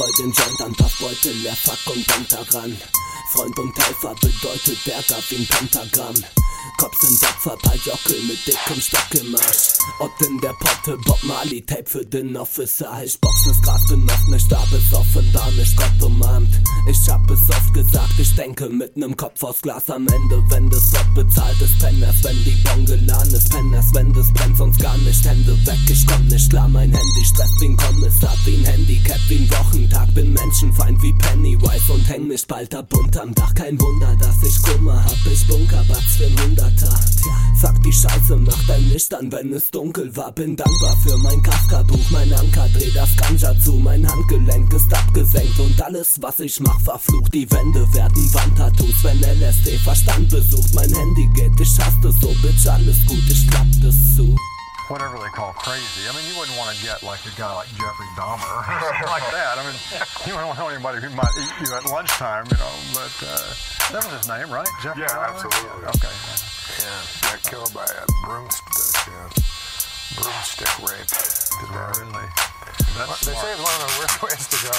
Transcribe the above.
den Joint an Bauchbeutel leer, fuck und denk daran. Freund und Helfer bedeutet Ärger wie ein Pentagramm. Kopf sind Opfer, paar Jockel mit dickem Stock im Arsch. Ott in der Potte, Bob Marley, Tape für den Officer. Ich box das Gras, bin noch nicht da, bis offenbar nicht Gott umarmt. Ich hab es oft gesagt, ich denke mit nem Kopf aus Glas am Ende. Wenn das Gott bezahlt ist, Penners, wenn die Bon geladen ist, Penners, wenn das brennt, sonst gar nicht. Hände weg, ich komm nicht klar, mein Handy stresst wie Menschenfeind wie Pennywise und häng mich bald ab unterm Dach. Kein Wunder, dass ich Kummer hab, ich Bunkerbatz für Hunderter. Fuck die Scheiße, mach dein Licht an, wenn es dunkel war. Bin dankbar für mein Kafka-Buch, mein Anker, dreh das Ganja zu. Mein Handgelenk ist abgesenkt und alles, was ich mach, verflucht. Die Wände werden Wandtattoos, wenn LSD Verstand besucht. Mein Handy geht, ich hasse so, Bitch, alles gut, ich zu. Whatever they call crazy. I mean, you wouldn't want to get like a guy like Jeffrey Dahmer or something like that. I mean, you wouldn't want anybody who might eat you at lunchtime, you know. But uh, that was his name, right? Jeffrey Yeah, Dahmer? absolutely. Okay. Yeah, got killed by a broomstick. Yeah. Broomstick rape. Really? That's They smart. say it's one of the worst ways to go.